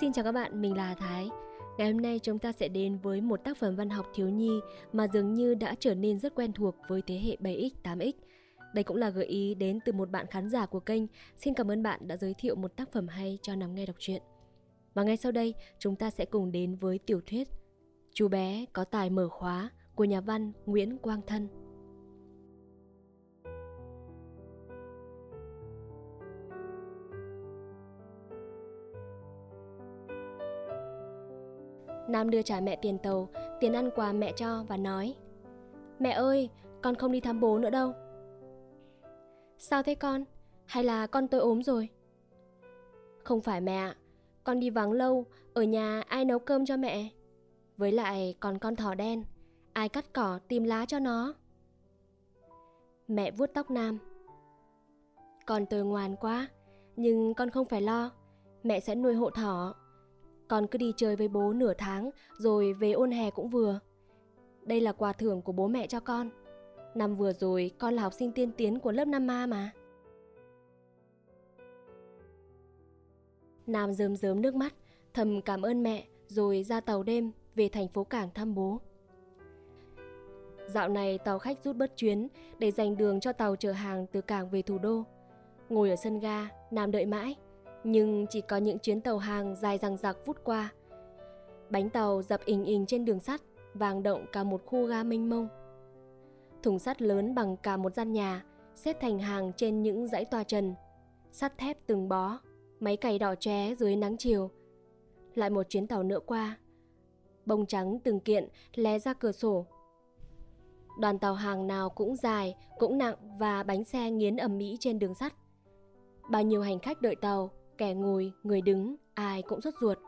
Xin chào các bạn, mình là Thái. Ngày hôm nay chúng ta sẽ đến với một tác phẩm văn học thiếu nhi mà dường như đã trở nên rất quen thuộc với thế hệ 7X, 8X. Đây cũng là gợi ý đến từ một bạn khán giả của kênh. Xin cảm ơn bạn đã giới thiệu một tác phẩm hay cho nằm nghe đọc truyện. Và ngay sau đây, chúng ta sẽ cùng đến với tiểu thuyết Chú bé có tài mở khóa của nhà văn Nguyễn Quang Thân. Nam đưa trả mẹ tiền tàu, tiền ăn quà mẹ cho và nói Mẹ ơi, con không đi thăm bố nữa đâu. Sao thế con? Hay là con tôi ốm rồi? Không phải mẹ ạ, con đi vắng lâu, ở nhà ai nấu cơm cho mẹ? Với lại còn con thỏ đen, ai cắt cỏ tìm lá cho nó? Mẹ vuốt tóc Nam. Con tôi ngoan quá, nhưng con không phải lo, mẹ sẽ nuôi hộ thỏ. Con cứ đi chơi với bố nửa tháng rồi về ôn hè cũng vừa. Đây là quà thưởng của bố mẹ cho con. Năm vừa rồi con là học sinh tiên tiến của lớp 5A mà. Nam rơm rớm nước mắt, thầm cảm ơn mẹ rồi ra tàu đêm về thành phố Cảng thăm bố. Dạo này tàu khách rút bớt chuyến để dành đường cho tàu chở hàng từ cảng về thủ đô. Ngồi ở sân ga, Nam đợi mãi, nhưng chỉ có những chuyến tàu hàng dài dằng dặc vút qua. Bánh tàu dập ình ình trên đường sắt, vàng động cả một khu ga mênh mông. Thùng sắt lớn bằng cả một gian nhà, xếp thành hàng trên những dãy toa trần. Sắt thép từng bó, máy cày đỏ chóe dưới nắng chiều. Lại một chuyến tàu nữa qua. Bông trắng từng kiện lé ra cửa sổ. Đoàn tàu hàng nào cũng dài, cũng nặng và bánh xe nghiến ầm mỹ trên đường sắt. Bao nhiêu hành khách đợi tàu, kẻ ngồi, người đứng, ai cũng sốt ruột.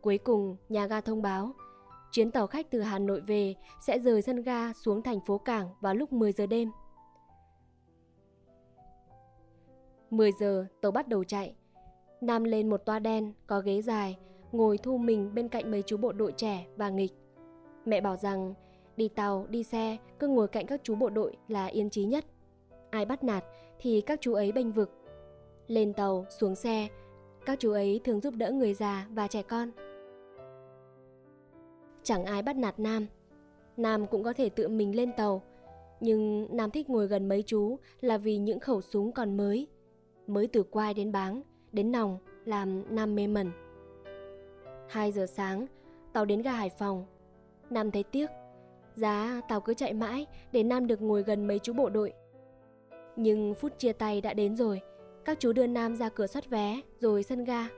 Cuối cùng, nhà ga thông báo, chuyến tàu khách từ Hà Nội về sẽ rời sân ga xuống thành phố Cảng vào lúc 10 giờ đêm. 10 giờ, tàu bắt đầu chạy. Nam lên một toa đen, có ghế dài, ngồi thu mình bên cạnh mấy chú bộ đội trẻ và nghịch. Mẹ bảo rằng đi tàu, đi xe, cứ ngồi cạnh các chú bộ đội là yên trí nhất. Ai bắt nạt thì các chú ấy bênh vực lên tàu, xuống xe, các chú ấy thường giúp đỡ người già và trẻ con. Chẳng ai bắt nạt Nam. Nam cũng có thể tự mình lên tàu, nhưng Nam thích ngồi gần mấy chú là vì những khẩu súng còn mới, mới từ quai đến báng, đến nòng làm Nam mê mẩn. 2 giờ sáng, tàu đến ga Hải Phòng. Nam thấy tiếc, giá tàu cứ chạy mãi để Nam được ngồi gần mấy chú bộ đội. Nhưng phút chia tay đã đến rồi, các chú đưa Nam ra cửa soát vé, rồi sân ga.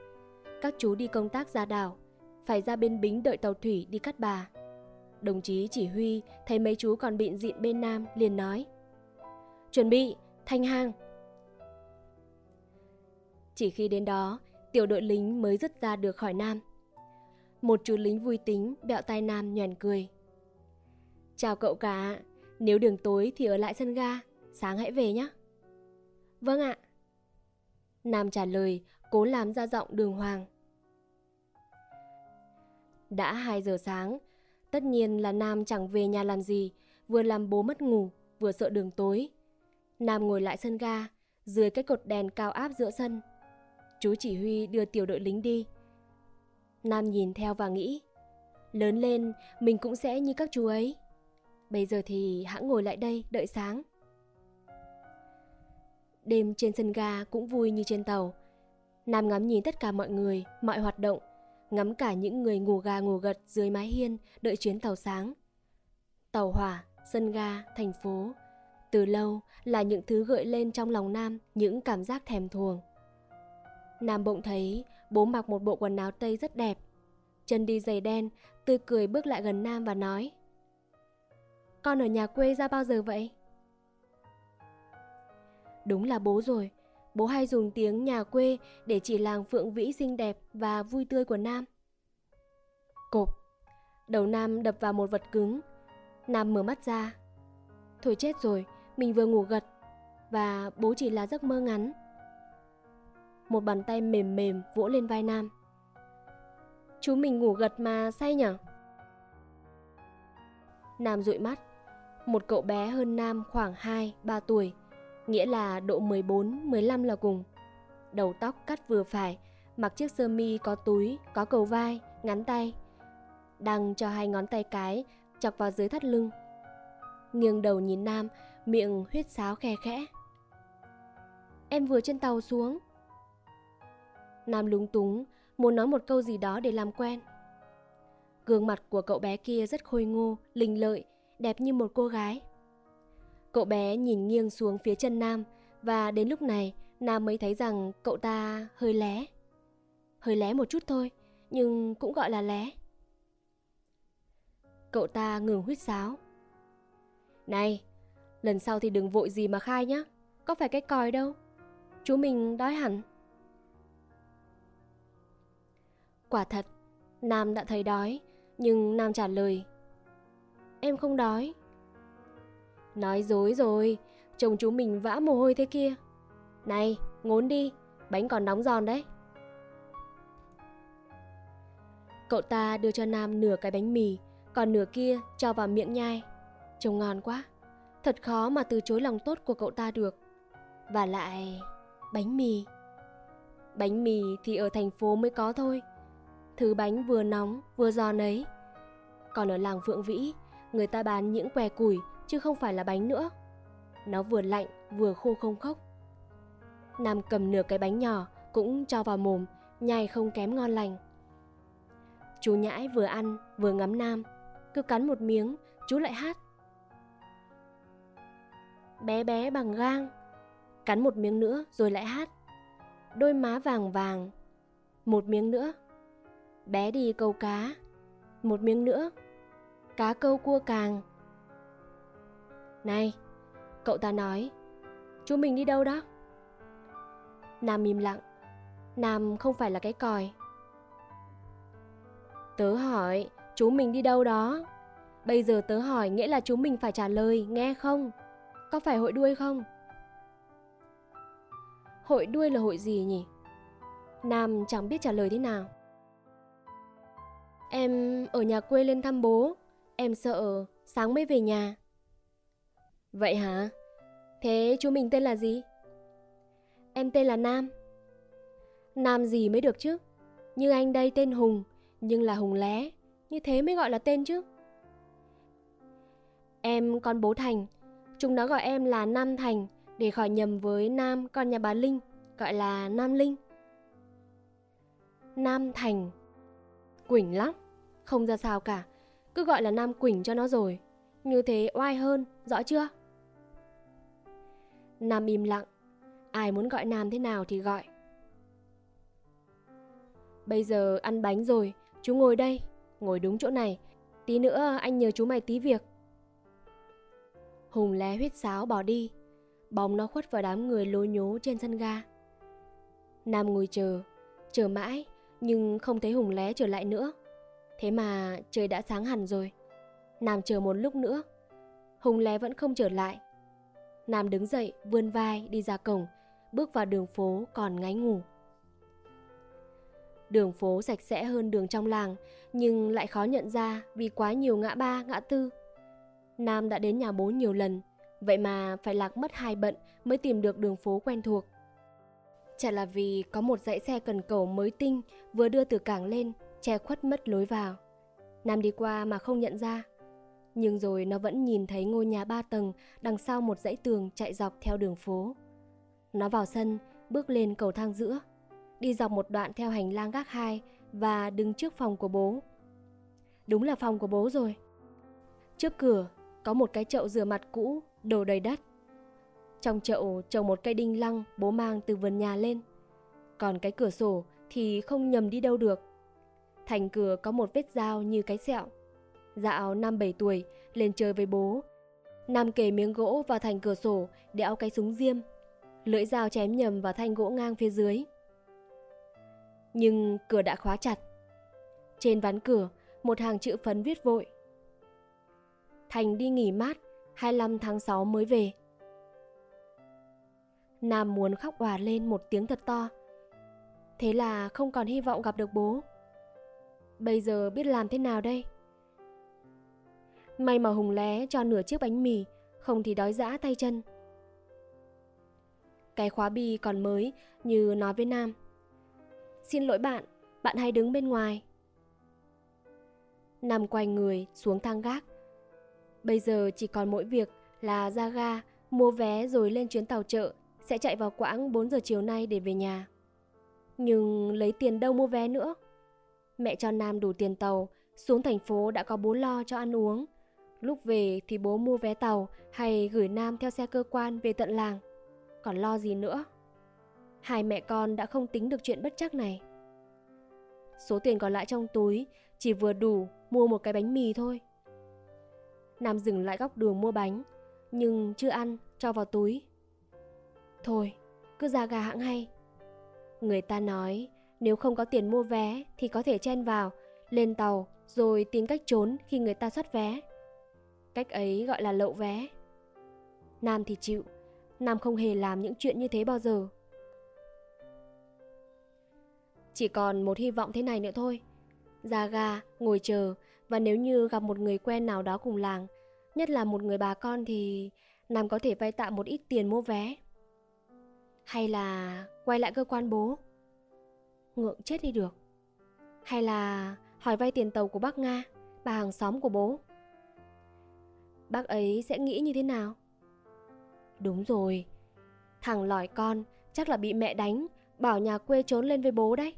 Các chú đi công tác ra đảo, phải ra bên bính đợi tàu thủy đi cắt bà. Đồng chí chỉ huy thấy mấy chú còn bịn dịn bên Nam liền nói Chuẩn bị, thanh hang. Chỉ khi đến đó, tiểu đội lính mới dứt ra được khỏi Nam. Một chú lính vui tính bẹo tai Nam nhoèn cười. Chào cậu cả, nếu đường tối thì ở lại sân ga, sáng hãy về nhé. Vâng ạ. Nam trả lời, cố làm ra giọng đường hoàng. Đã 2 giờ sáng, tất nhiên là Nam chẳng về nhà làm gì, vừa làm bố mất ngủ, vừa sợ đường tối. Nam ngồi lại sân ga, dưới cái cột đèn cao áp giữa sân. Chú chỉ huy đưa tiểu đội lính đi. Nam nhìn theo và nghĩ, lớn lên mình cũng sẽ như các chú ấy. Bây giờ thì hãng ngồi lại đây đợi sáng. Đêm trên sân ga cũng vui như trên tàu. Nam ngắm nhìn tất cả mọi người, mọi hoạt động, ngắm cả những người ngủ gà ngủ gật dưới mái hiên đợi chuyến tàu sáng. Tàu hỏa, sân ga, thành phố, từ lâu là những thứ gợi lên trong lòng Nam những cảm giác thèm thuồng. Nam bỗng thấy bố mặc một bộ quần áo tây rất đẹp. Chân đi giày đen, tươi cười bước lại gần Nam và nói Con ở nhà quê ra bao giờ vậy? Đúng là bố rồi, bố hay dùng tiếng nhà quê để chỉ làng Phượng Vĩ xinh đẹp và vui tươi của Nam. Cộp, đầu Nam đập vào một vật cứng. Nam mở mắt ra. Thôi chết rồi, mình vừa ngủ gật và bố chỉ là giấc mơ ngắn. Một bàn tay mềm mềm vỗ lên vai Nam. Chú mình ngủ gật mà say nhở? Nam dụi mắt. Một cậu bé hơn Nam khoảng 2-3 tuổi nghĩa là độ 14, 15 là cùng. Đầu tóc cắt vừa phải mặc chiếc sơ mi có túi, có cầu vai, ngắn tay. Đăng cho hai ngón tay cái chọc vào dưới thắt lưng. Nghiêng đầu nhìn Nam, miệng huyết sáo khe khẽ. Em vừa trên tàu xuống. Nam lúng túng, muốn nói một câu gì đó để làm quen. Gương mặt của cậu bé kia rất khôi ngô, linh lợi, đẹp như một cô gái. Cậu bé nhìn nghiêng xuống phía chân Nam và đến lúc này Nam mới thấy rằng cậu ta hơi lé. Hơi lé một chút thôi, nhưng cũng gọi là lé. Cậu ta ngừng huýt sáo. Này, lần sau thì đừng vội gì mà khai nhá. Có phải cái còi đâu. Chú mình đói hẳn. Quả thật, Nam đã thấy đói, nhưng Nam trả lời. Em không đói. Nói dối rồi, chồng chú mình vã mồ hôi thế kia. Này, ngốn đi, bánh còn nóng giòn đấy. Cậu ta đưa cho Nam nửa cái bánh mì, còn nửa kia cho vào miệng nhai. Trông ngon quá, thật khó mà từ chối lòng tốt của cậu ta được. Và lại, bánh mì. Bánh mì thì ở thành phố mới có thôi. Thứ bánh vừa nóng vừa giòn ấy. Còn ở làng Phượng Vĩ, người ta bán những què củi chứ không phải là bánh nữa. Nó vừa lạnh vừa khô không khốc. Nam cầm nửa cái bánh nhỏ cũng cho vào mồm, nhai không kém ngon lành. Chú nhãi vừa ăn vừa ngắm Nam, cứ cắn một miếng, chú lại hát. Bé bé bằng gang, cắn một miếng nữa rồi lại hát. Đôi má vàng vàng, một miếng nữa. Bé đi câu cá, một miếng nữa. Cá câu cua càng. Này, cậu ta nói, chú mình đi đâu đó? Nam im lặng. Nam không phải là cái còi. Tớ hỏi, chú mình đi đâu đó? Bây giờ tớ hỏi nghĩa là chú mình phải trả lời, nghe không? Có phải hội đuôi không? Hội đuôi là hội gì nhỉ? Nam chẳng biết trả lời thế nào. Em ở nhà quê lên thăm bố, em sợ sáng mới về nhà. Vậy hả? Thế chú mình tên là gì? Em tên là Nam. Nam gì mới được chứ? Như anh đây tên Hùng, nhưng là Hùng lé, như thế mới gọi là tên chứ. Em con bố Thành, chúng nó gọi em là Nam Thành để khỏi nhầm với Nam con nhà bà Linh, gọi là Nam Linh. Nam Thành. Quỳnh lắm, không ra sao cả, cứ gọi là Nam Quỳnh cho nó rồi. Như thế oai hơn, rõ chưa? Nam im lặng, ai muốn gọi Nam thế nào thì gọi. Bây giờ ăn bánh rồi, chú ngồi đây, ngồi đúng chỗ này. Tí nữa anh nhờ chú mày tí việc. Hùng lé huyết sáo bỏ đi, bóng nó khuất vào đám người lố nhố trên sân ga. Nam ngồi chờ, chờ mãi, nhưng không thấy Hùng lé trở lại nữa. Thế mà trời đã sáng hẳn rồi. Nam chờ một lúc nữa, Hùng lé vẫn không trở lại. Nam đứng dậy, vươn vai đi ra cổng, bước vào đường phố còn ngáy ngủ. Đường phố sạch sẽ hơn đường trong làng, nhưng lại khó nhận ra vì quá nhiều ngã ba, ngã tư. Nam đã đến nhà bố nhiều lần, vậy mà phải lạc mất hai bận mới tìm được đường phố quen thuộc. Chả là vì có một dãy xe cần cầu mới tinh vừa đưa từ cảng lên, che khuất mất lối vào. Nam đi qua mà không nhận ra. Nhưng rồi nó vẫn nhìn thấy ngôi nhà ba tầng đằng sau một dãy tường chạy dọc theo đường phố. Nó vào sân, bước lên cầu thang giữa đi dọc một đoạn theo hành lang gác hai và đứng trước phòng của bố. Đúng là phòng của bố rồi. Trước cửa có một cái chậu rửa mặt cũ đổ đầy đất. Trong chậu trồng một cây đinh lăng bố mang từ vườn nhà lên. Còn cái cửa sổ thì không nhầm đi đâu được. Thành cửa có một vết dao như cái sẹo. Dạo năm bảy tuổi lên chơi với bố. Nam kề miếng gỗ vào thành cửa sổ đẽo cái súng diêm. Lưỡi dao chém nhầm vào thanh gỗ ngang phía dưới nhưng cửa đã khóa chặt. Trên ván cửa, một hàng chữ phấn viết vội. Thành đi nghỉ mát, 25 tháng 6 mới về. Nam muốn khóc òa lên một tiếng thật to. Thế là không còn hy vọng gặp được bố. Bây giờ biết làm thế nào đây? May mà Hùng lé cho nửa chiếc bánh mì, không thì đói dã tay chân. Cái khóa bi còn mới như nói với Nam. xin lỗi bạn, bạn hãy đứng bên ngoài. Nam quay người xuống thang gác. Bây giờ chỉ còn mỗi việc là ra ga, mua vé rồi lên chuyến tàu chợ sẽ chạy vào quãng 4 giờ chiều nay để về nhà. Nhưng lấy tiền đâu mua vé nữa? Mẹ cho Nam đủ tiền tàu, xuống thành phố đã có bố lo cho ăn uống. Lúc về thì bố mua vé tàu hay gửi Nam theo xe cơ quan về tận làng. Còn lo gì nữa? Hai mẹ con đã không tính được chuyện bất chắc này. Số tiền còn lại trong túi chỉ vừa đủ mua một cái bánh mì thôi. Nam dừng lại góc đường mua bánh, nhưng chưa ăn, cho vào túi. Thôi, cứ ra gà hãng hay. Người ta nói, nếu không có tiền mua vé thì có thể chen vào, lên tàu rồi tìm cách trốn khi người ta xuất vé. Cách ấy gọi là lậu vé. Nam thì chịu, Nam không hề làm những chuyện như thế bao giờ. Chỉ còn một hy vọng thế này nữa thôi. Ra ga, ngồi chờ và nếu như gặp một người quen nào đó cùng làng, nhất là một người bà con thì Nam có thể vay tạm một ít tiền mua vé. Hay là quay lại cơ quan bố? Ngượng chết đi được. Hay là hỏi vay tiền tàu của bác Nga, bà hàng xóm của bố? Bác ấy sẽ nghĩ như thế nào? Đúng rồi, thằng lỏi con chắc là bị mẹ đánh, bảo nhà quê trốn lên với bố đấy.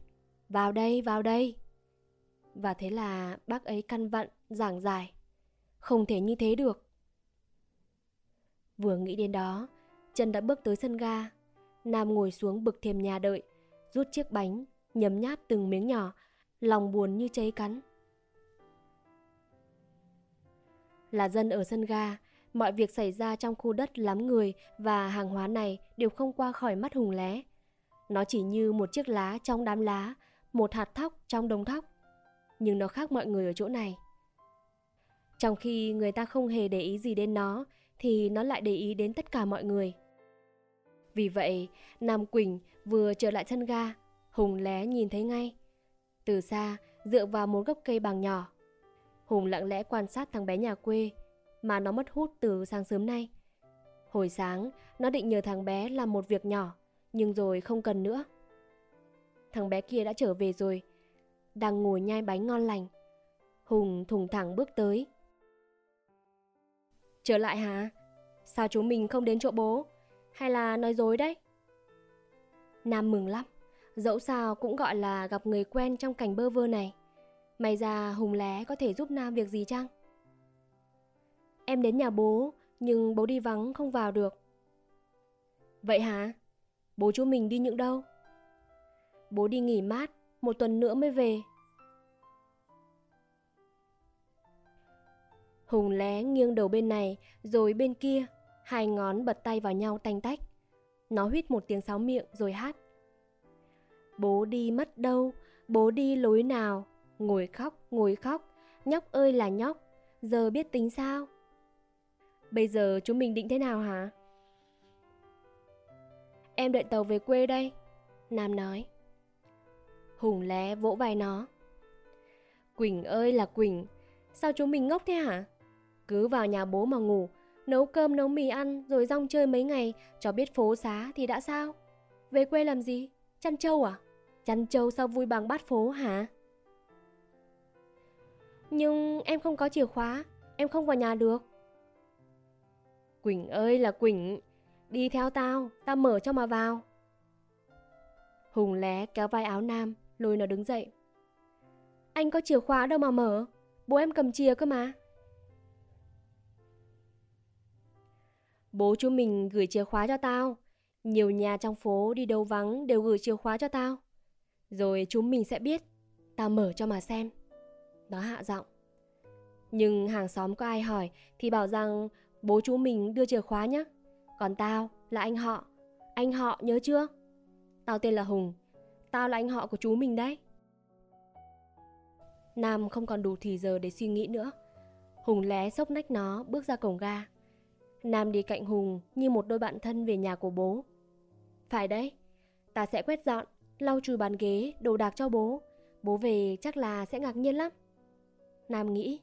Vào đây, vào đây. Và thế là bác ấy căn vặn, giảng giải. Không thể như thế được. Vừa nghĩ đến đó, chân đã bước tới sân ga. Nam ngồi xuống bực thềm nhà đợi, rút chiếc bánh, nhấm nháp từng miếng nhỏ, lòng buồn như cháy cắn. Là dân ở sân ga, mọi việc xảy ra trong khu đất lắm người và hàng hóa này đều không qua khỏi mắt Hùng Lé. Nó chỉ như một chiếc lá trong đám lá, một hạt thóc trong đống thóc. Nhưng nó khác mọi người ở chỗ này. Trong khi người ta không hề để ý gì đến nó, thì nó lại để ý đến tất cả mọi người. Vì vậy, Nam Quỳnh vừa trở lại sân ga, Hùng lé nhìn thấy ngay. Từ xa, dựa vào một gốc cây bằng nhỏ, Hùng lặng lẽ quan sát thằng bé nhà quê mà nó mất hút từ sáng sớm nay. Hồi sáng, nó định nhờ thằng bé làm một việc nhỏ, nhưng rồi không cần nữa. Thằng bé kia đã trở về rồi, đang ngồi nhai bánh ngon lành. Hùng thùng thẳng bước tới. Trở lại hả? Sao chúng mình không đến chỗ bố? Hay là nói dối đấy? Nam mừng lắm, dẫu sao cũng gọi là gặp người quen trong cảnh bơ vơ này. May ra Hùng Lé có thể giúp Nam việc gì chăng? Em đến nhà bố, nhưng bố đi vắng không vào được. Vậy hả? Bố chú mình đi những đâu? Bố đi nghỉ mát, một tuần nữa mới về. Hùng lé nghiêng đầu bên này, rồi bên kia, hai ngón bật tay vào nhau tanh tách. Nó huýt một tiếng sáo miệng rồi hát. Bố đi mất đâu, bố đi lối nào, ngồi khóc, ngồi khóc, nhóc ơi là nhóc, giờ biết tính sao? Bây giờ chúng mình định thế nào hả? Em đợi tàu về quê đây, Nam nói. Hùng lé vỗ vai nó. Quỳnh ơi là Quỳnh, sao chúng mình ngốc thế hả? Cứ vào nhà bố mà ngủ, nấu cơm nấu mì ăn rồi rong chơi mấy ngày cho biết phố xá thì đã sao? Về quê làm gì? Chăn trâu à? Chăn trâu sao vui bằng bát phố hả? Nhưng em không có chìa khóa, em không vào nhà được. Quỳnh ơi là Quỳnh, đi theo tao, tao mở cho mà vào. Hùng lé kéo vai áo Nam, lôi nó đứng dậy. Anh có chìa khóa đâu mà mở, bố em cầm chìa cơ mà. Bố chú mình gửi chìa khóa cho tao. Nhiều nhà trong phố đi đâu vắng đều gửi chìa khóa cho tao. Rồi chúng mình sẽ biết. Tao mở cho mà xem. Nó hạ giọng. Nhưng hàng xóm có ai hỏi thì bảo rằng bố chú mình đưa chìa khóa nhé. Còn tao là anh họ. Anh họ nhớ chưa? Tao tên là Hùng. Tao là anh họ của chú mình đấy. Nam không còn đủ thì giờ để suy nghĩ nữa. Hùng lé sốc nách nó bước ra cổng ga. Nam đi cạnh Hùng như một đôi bạn thân về nhà của bố. Phải đấy, ta sẽ quét dọn, lau chùi bàn ghế, đồ đạc cho bố. Bố về chắc là sẽ ngạc nhiên lắm. Nam nghĩ.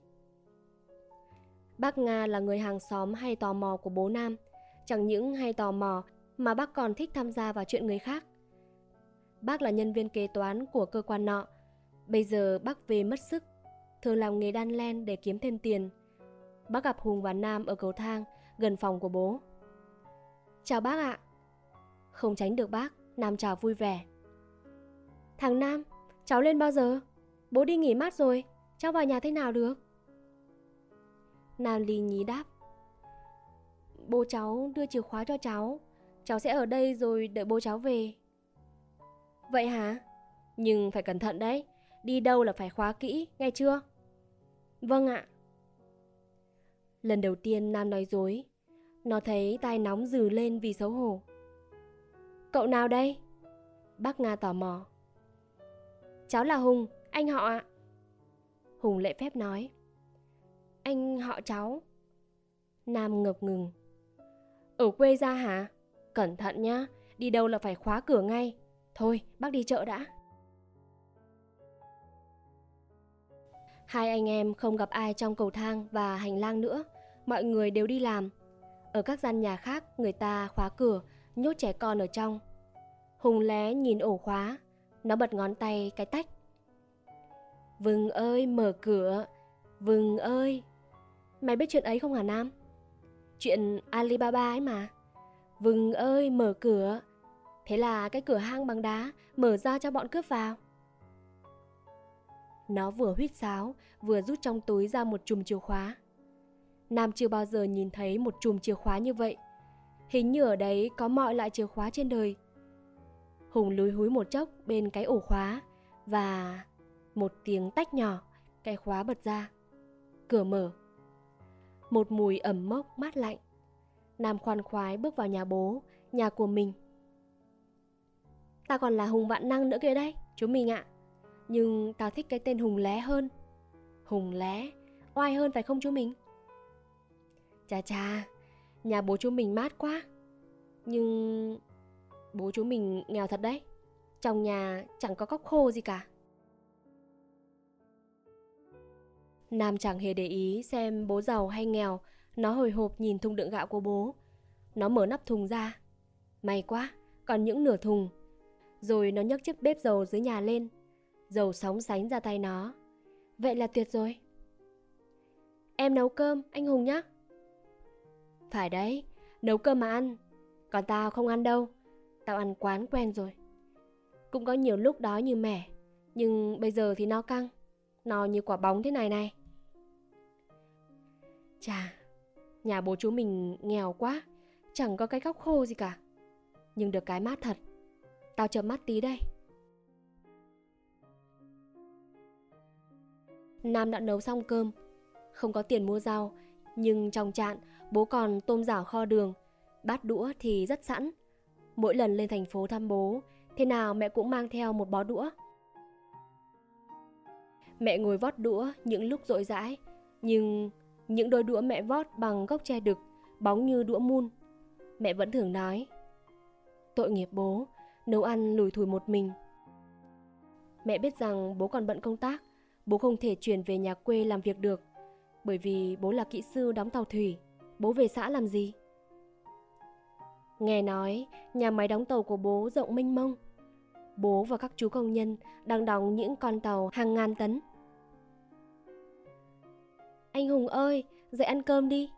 Bác Nga là người hàng xóm hay tò mò của bố Nam. Chẳng những hay tò mò mà bác còn thích tham gia vào chuyện người khác. Bác là nhân viên kế toán của cơ quan nọ. Bây giờ bác về mất sức, thường làm nghề đan len để kiếm thêm tiền. Bác gặp Hùng và Nam ở cầu thang gần phòng của bố. Chào bác ạ. Không tránh được bác, Nam chào vui vẻ. Thằng Nam, cháu lên bao giờ? Bố đi nghỉ mát rồi, cháu vào nhà thế nào được? Nam Ly nhí đáp. Bố cháu đưa chìa khóa cho cháu, cháu sẽ ở đây rồi đợi bố cháu về. Vậy hả? Nhưng phải cẩn thận đấy, đi đâu là phải khóa kỹ, nghe chưa? Vâng ạ. Lần đầu tiên Nam nói dối, nó thấy tai nóng dừ lên vì xấu hổ. Cậu nào đây? Bác Nga tò mò. Cháu là Hùng, anh họ ạ. Hùng lễ phép nói. Anh họ cháu. Nam ngập ngừng. Ở quê ra hả? Cẩn thận nhá, đi đâu là phải khóa cửa ngay. Thôi, bác đi chợ đã. Hai anh em không gặp ai trong cầu thang và hành lang nữa, mọi người đều đi làm. Ở các gian nhà khác, người ta khóa cửa, nhốt trẻ con ở trong. Hùng lé nhìn ổ khóa, nó bật ngón tay cái tách. Vừng ơi, mở cửa. Vừng ơi. Mày biết chuyện ấy không hả Nam? Chuyện Alibaba ấy mà. Vừng ơi, mở cửa. Thế là cái cửa hang bằng đá mở ra cho bọn cướp vào. Nó vừa huýt sáo, vừa rút trong túi ra một chùm chìa khóa. Nam chưa bao giờ nhìn thấy một chùm chìa khóa như vậy. Hình như ở đấy có mọi loại chìa khóa trên đời. Hùng lúi húi một chốc bên cái ổ khóa và một tiếng tách nhỏ, cái khóa bật ra. Cửa mở. Một mùi ẩm mốc mát lạnh. Nam khoan khoái bước vào nhà bố, nhà của mình. Ta còn là Hùng Vạn Năng nữa kia đây, chú mình ạ. Nhưng tao thích cái tên Hùng Lé hơn. Hùng Lé, oai hơn phải không chú mình? Chà chà, nhà bố chú mình mát quá. Nhưng bố chú mình nghèo thật đấy. Trong nhà chẳng có cốc khô gì cả. Nam chẳng hề để ý xem bố giàu hay nghèo, nó hồi hộp nhìn thùng đựng gạo của bố. Nó mở nắp thùng ra. May quá, còn những nửa thùng. Rồi nó nhấc chiếc bếp dầu dưới nhà lên. Dầu sóng sánh ra tay nó. Vậy là tuyệt rồi. Em nấu cơm, anh Hùng nhá. Phải đấy, nấu cơm mà ăn. Còn tao không ăn đâu. Tao ăn quán quen rồi. Cũng có nhiều lúc đó như mẻ, nhưng bây giờ thì nó căng. Nó như quả bóng thế này này. Chà, nhà bố chú mình nghèo quá, chẳng có cái góc khô gì cả. Nhưng được cái mát thật. Tao chợp mắt tí đây. Nam đã nấu xong cơm, không có tiền mua rau, nhưng trong chạn bố còn tôm rảo kho đường, bát đũa thì rất sẵn. Mỗi lần lên thành phố thăm bố, thế nào mẹ cũng mang theo một bó đũa. Mẹ ngồi vót đũa những lúc rỗi rãi, nhưng những đôi đũa mẹ vót bằng gốc tre đực, bóng như đũa mun. Mẹ vẫn thường nói, tội nghiệp bố, nấu ăn lùi thủi một mình. Mẹ biết rằng bố còn bận công tác, bố không thể chuyển về nhà quê làm việc được, bởi vì bố là kỹ sư đóng tàu thủy, bố về xã làm gì? Nghe nói, nhà máy đóng tàu của bố rộng mênh mông. Bố và các chú công nhân đang đóng những con tàu hàng ngàn tấn. Anh Hùng ơi, dậy ăn cơm đi.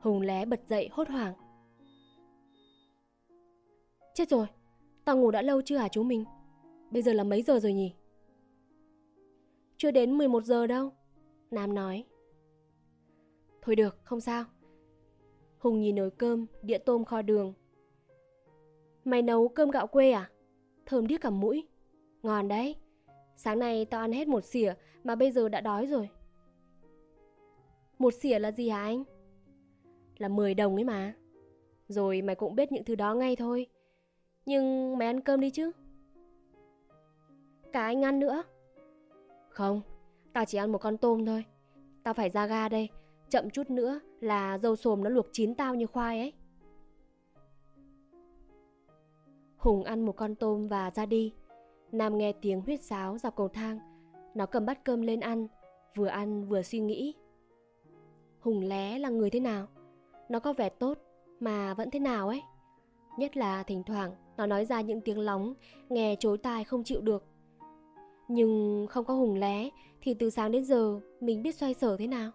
Hùng lé bật dậy hốt hoảng. Chết rồi, tao ngủ đã lâu chưa hả chú mình? Bây giờ là mấy giờ rồi nhỉ? Chưa đến 11 giờ đâu, Nam nói. Thôi được, không sao. Hùng nhìn nồi cơm, đĩa tôm kho đường. Mày nấu cơm gạo quê à? Thơm điếc cả mũi. Ngon đấy. Sáng nay tao ăn hết một xỉa mà bây giờ đã đói rồi. Một xỉa là gì hả anh? Là 10 đồng ấy mà. Rồi mày cũng biết những thứ đó ngay thôi. Nhưng mày ăn cơm đi chứ. Cả anh ăn nữa. Không, tao chỉ ăn một con tôm thôi. Tao phải ra ga đây, chậm chút nữa là dâu xồm nó luộc chín tao như khoai ấy. Hùng ăn một con tôm và ra đi. Nam nghe tiếng huyết sáo dọc cầu thang. Nó cầm bát cơm lên ăn, vừa ăn vừa suy nghĩ. Hùng lé là người thế nào? Nó có vẻ tốt mà vẫn thế nào ấy? Nhất là thỉnh thoảng nó nói ra những tiếng lóng, nghe chối tai không chịu được. Nhưng không có Hùng lé thì từ sáng đến giờ mình biết xoay sở thế nào.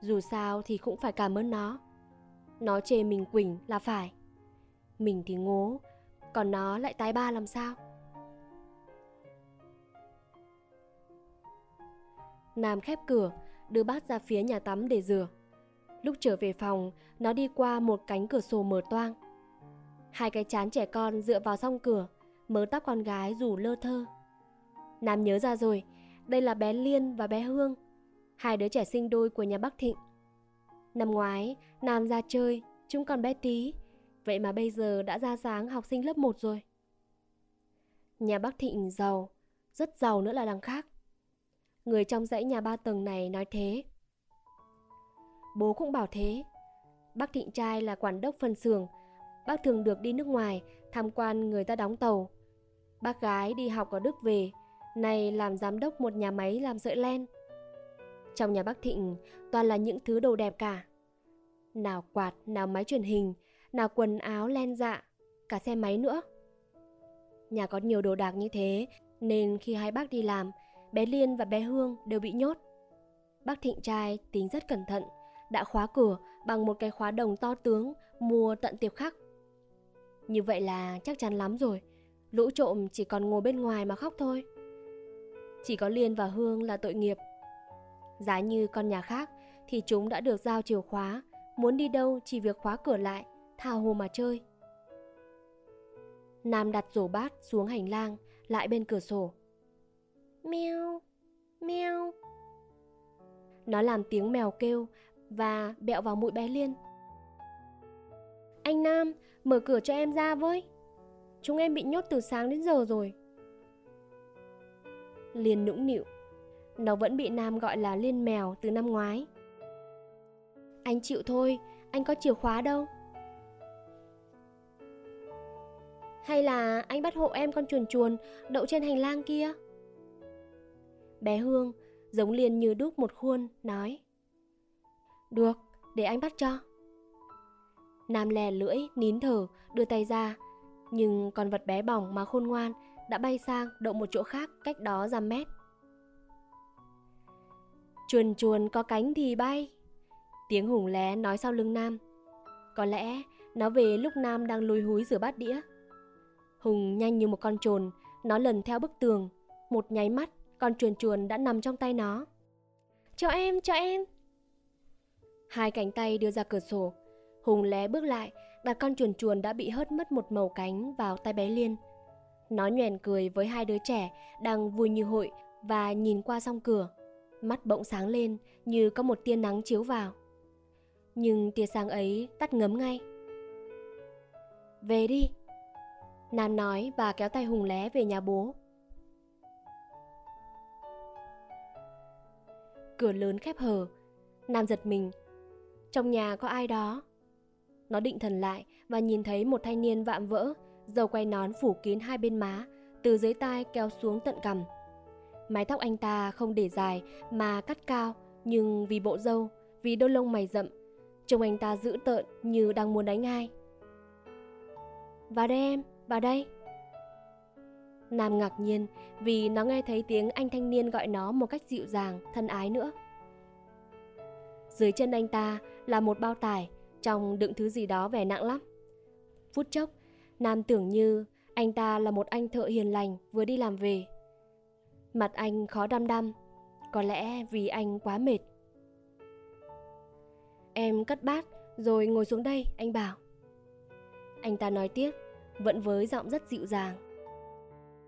Dù sao thì cũng phải cảm ơn nó. Nó chê mình quỳnh là phải. Mình thì ngố, còn nó lại tái ba làm sao? Nam khép cửa, đưa bát ra phía nhà tắm để rửa. Lúc trở về phòng, nó đi qua một cánh cửa sổ mở toang. Hai cái chán trẻ con dựa vào song cửa, mớ tóc con gái rủ lơ thơ. Nam nhớ ra rồi, đây là bé Liên và bé Hương, hai đứa trẻ sinh đôi của nhà Bắc Thịnh. Năm ngoái, Nam ra chơi, chúng còn bé tí, vậy mà bây giờ đã ra dáng học sinh lớp 1 rồi. Nhà bác Thịnh giàu, rất giàu nữa là đằng khác. Người trong dãy nhà ba tầng này nói thế. Bố cũng bảo thế. Bác Thịnh trai là quản đốc phân xưởng, bác thường được đi nước ngoài tham quan người ta đóng tàu. Bác gái đi học ở Đức về, này làm giám đốc một nhà máy làm sợi len. Trong nhà bác Thịnh toàn là những thứ đồ đẹp cả. Nào quạt, nào máy truyền hình, nào quần áo len dạ, cả xe máy nữa. Nhà có nhiều đồ đạc như thế nên khi hai bác đi làm, bé Liên và bé Hương đều bị nhốt. Bác Thịnh trai tính rất cẩn thận, đã khóa cửa bằng một cái khóa đồng to tướng mua tận tiệp khắc. Như vậy là chắc chắn lắm rồi, lũ trộm chỉ còn ngồi bên ngoài mà khóc thôi. Chỉ có Liên và Hương là tội nghiệp. Giá như con nhà khác thì chúng đã được giao chìa khóa, muốn đi đâu chỉ việc khóa cửa lại, tha hồ mà chơi. Nam đặt rổ bát xuống hành lang, lại bên cửa sổ. Mèo, mèo. Nó làm tiếng mèo kêu và bẹo vào mũi bé Liên. Anh Nam, mở cửa cho em ra với. Chúng em bị nhốt từ sáng đến giờ rồi. Liên nũng nịu. Nó vẫn bị Nam gọi là Liên mèo từ năm ngoái. Anh chịu thôi, anh có chìa khóa đâu. Hay là anh bắt hộ em con chuồn chuồn đậu trên hành lang kia? Bé Hương, giống liền như đúc một khuôn, nói. Được, để anh bắt cho. Nam lè lưỡi, nín thở, đưa tay ra. Nhưng con vật bé bỏng mà khôn ngoan đã bay sang đậu một chỗ khác cách đó dăm mét. Chuồn chuồn có cánh thì bay. Tiếng hùng lé nói sau lưng Nam. Có lẽ nó về lúc Nam đang lùi húi rửa bát đĩa. Hùng nhanh như một con trồn Nó lần theo bức tường Một nháy mắt con chuồn chuồn đã nằm trong tay nó. Cho em, cho em. Hai cánh tay đưa ra cửa sổ. Hùng lé bước lại, đặt con chuồn chuồn đã bị hớt mất một màu cánh vào tay bé Liên. Nó nhoèn cười với hai đứa trẻ đang vui như hội và nhìn qua song cửa. Mắt bỗng sáng lên như có một tia nắng chiếu vào. Nhưng tia sáng ấy tắt ngấm ngay. Về đi. Nam nói và kéo tay Hùng lé về nhà bố. cửa lớn khép hờ. Nam giật mình. Trong nhà có ai đó. Nó định thần lại và nhìn thấy một thanh niên vạm vỡ, dầu quay nón phủ kín hai bên má, từ dưới tai kéo xuống tận cằm. Mái tóc anh ta không để dài mà cắt cao, nhưng vì bộ râu, vì đôi lông mày rậm, trông anh ta dữ tợn như đang muốn đánh ai. Vào đây em, bà đây. Nam ngạc nhiên vì nó nghe thấy tiếng anh thanh niên gọi nó một cách dịu dàng, thân ái nữa. Dưới chân anh ta là một bao tải, trong đựng thứ gì đó vẻ nặng lắm. Phút chốc, Nam tưởng như anh ta là một anh thợ hiền lành vừa đi làm về. Mặt anh khó đăm đăm, có lẽ vì anh quá mệt. Em cất bát rồi ngồi xuống đây, anh bảo. Anh ta nói tiếp, vẫn với giọng rất dịu dàng.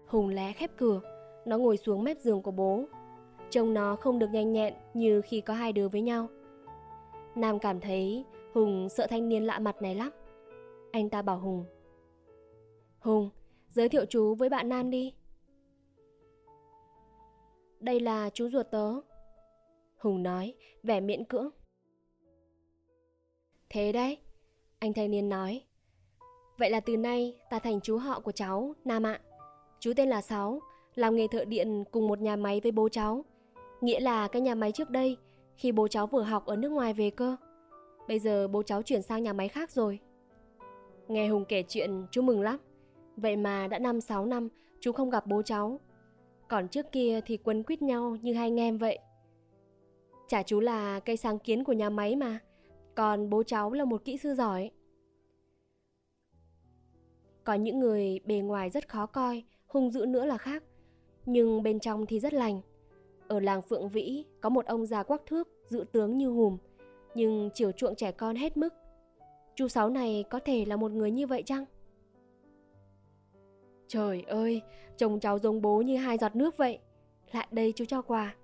Hùng lé khép cửa, nó ngồi xuống mép giường của bố. Trông nó không được nhanh nhẹn như khi có hai đứa với nhau. Nam cảm thấy Hùng sợ thanh niên lạ mặt này lắm. Anh ta bảo Hùng. Hùng, giới thiệu chú với bạn Nam đi. Đây là chú ruột tớ. Hùng nói, vẻ miễn cưỡng. Thế đấy, anh thanh niên nói. Vậy là từ nay ta thành chú họ của cháu, Nam ạ. Chú tên là Sáu, làm nghề thợ điện cùng một nhà máy với bố cháu. Nghĩa là cái nhà máy trước đây, khi bố cháu vừa học ở nước ngoài về cơ. Bây giờ bố cháu chuyển sang nhà máy khác rồi. Nghe Hùng kể chuyện chú mừng lắm. Vậy mà đã năm sáu năm chú không gặp bố cháu. Còn trước kia thì quấn quýt nhau như hai anh em vậy. Chả chú là cây sáng kiến của nhà máy mà. Còn bố cháu là một kỹ sư giỏi. Có những người bề ngoài rất khó coi, hung dữ nữa là khác. Nhưng bên trong thì rất lành. Ở làng Phượng Vĩ có một ông già quắc thước, dự tướng như hùm, nhưng chiều chuộng trẻ con hết mức. Chú Sáu này có thể là một người như vậy chăng? Trời ơi, chồng cháu giống bố như hai giọt nước vậy. Lại đây chú cho quà.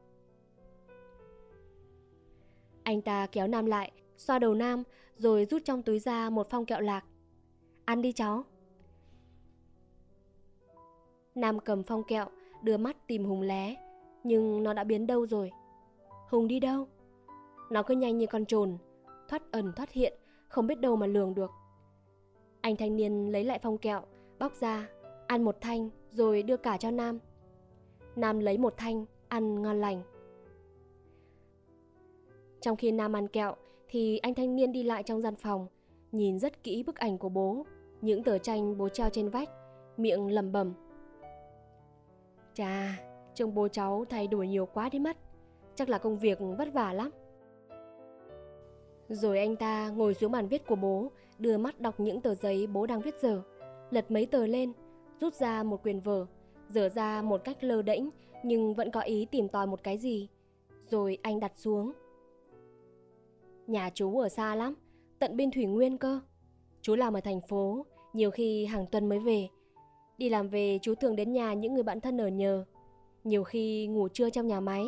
Anh ta kéo Nam lại, xoa đầu Nam, rồi rút trong túi ra một phong kẹo lạc. Ăn đi cháu. Nam cầm phong kẹo, đưa mắt tìm Hùng lé, nhưng nó đã biến đâu rồi. Hùng đi đâu? Nó cứ nhanh như con trồn, thoát ẩn thoát hiện, không biết đâu mà lường được. Anh thanh niên lấy lại phong kẹo, bóc ra, ăn một thanh rồi đưa cả cho Nam. Nam lấy một thanh, ăn ngon lành. Trong khi Nam ăn kẹo thì anh thanh niên đi lại trong gian phòng, nhìn rất kỹ bức ảnh của bố, những tờ tranh bố treo trên vách, miệng lẩm bẩm. Chà, trông bố cháu thay đổi nhiều quá đi mất, chắc là công việc vất vả lắm. Rồi anh ta ngồi xuống bàn viết của bố, đưa mắt đọc những tờ giấy bố đang viết giờ, lật mấy tờ lên, rút ra một quyền vở, dở ra một cách lơ đễnh nhưng vẫn có ý tìm tòi một cái gì. Rồi anh đặt xuống. Nhà chú ở xa lắm, tận bên Thủy Nguyên cơ. Chú làm ở thành phố, nhiều khi hàng tuần mới về. Đi làm về chú thường đến nhà những người bạn thân ở nhờ. Nhiều khi ngủ trưa trong nhà máy.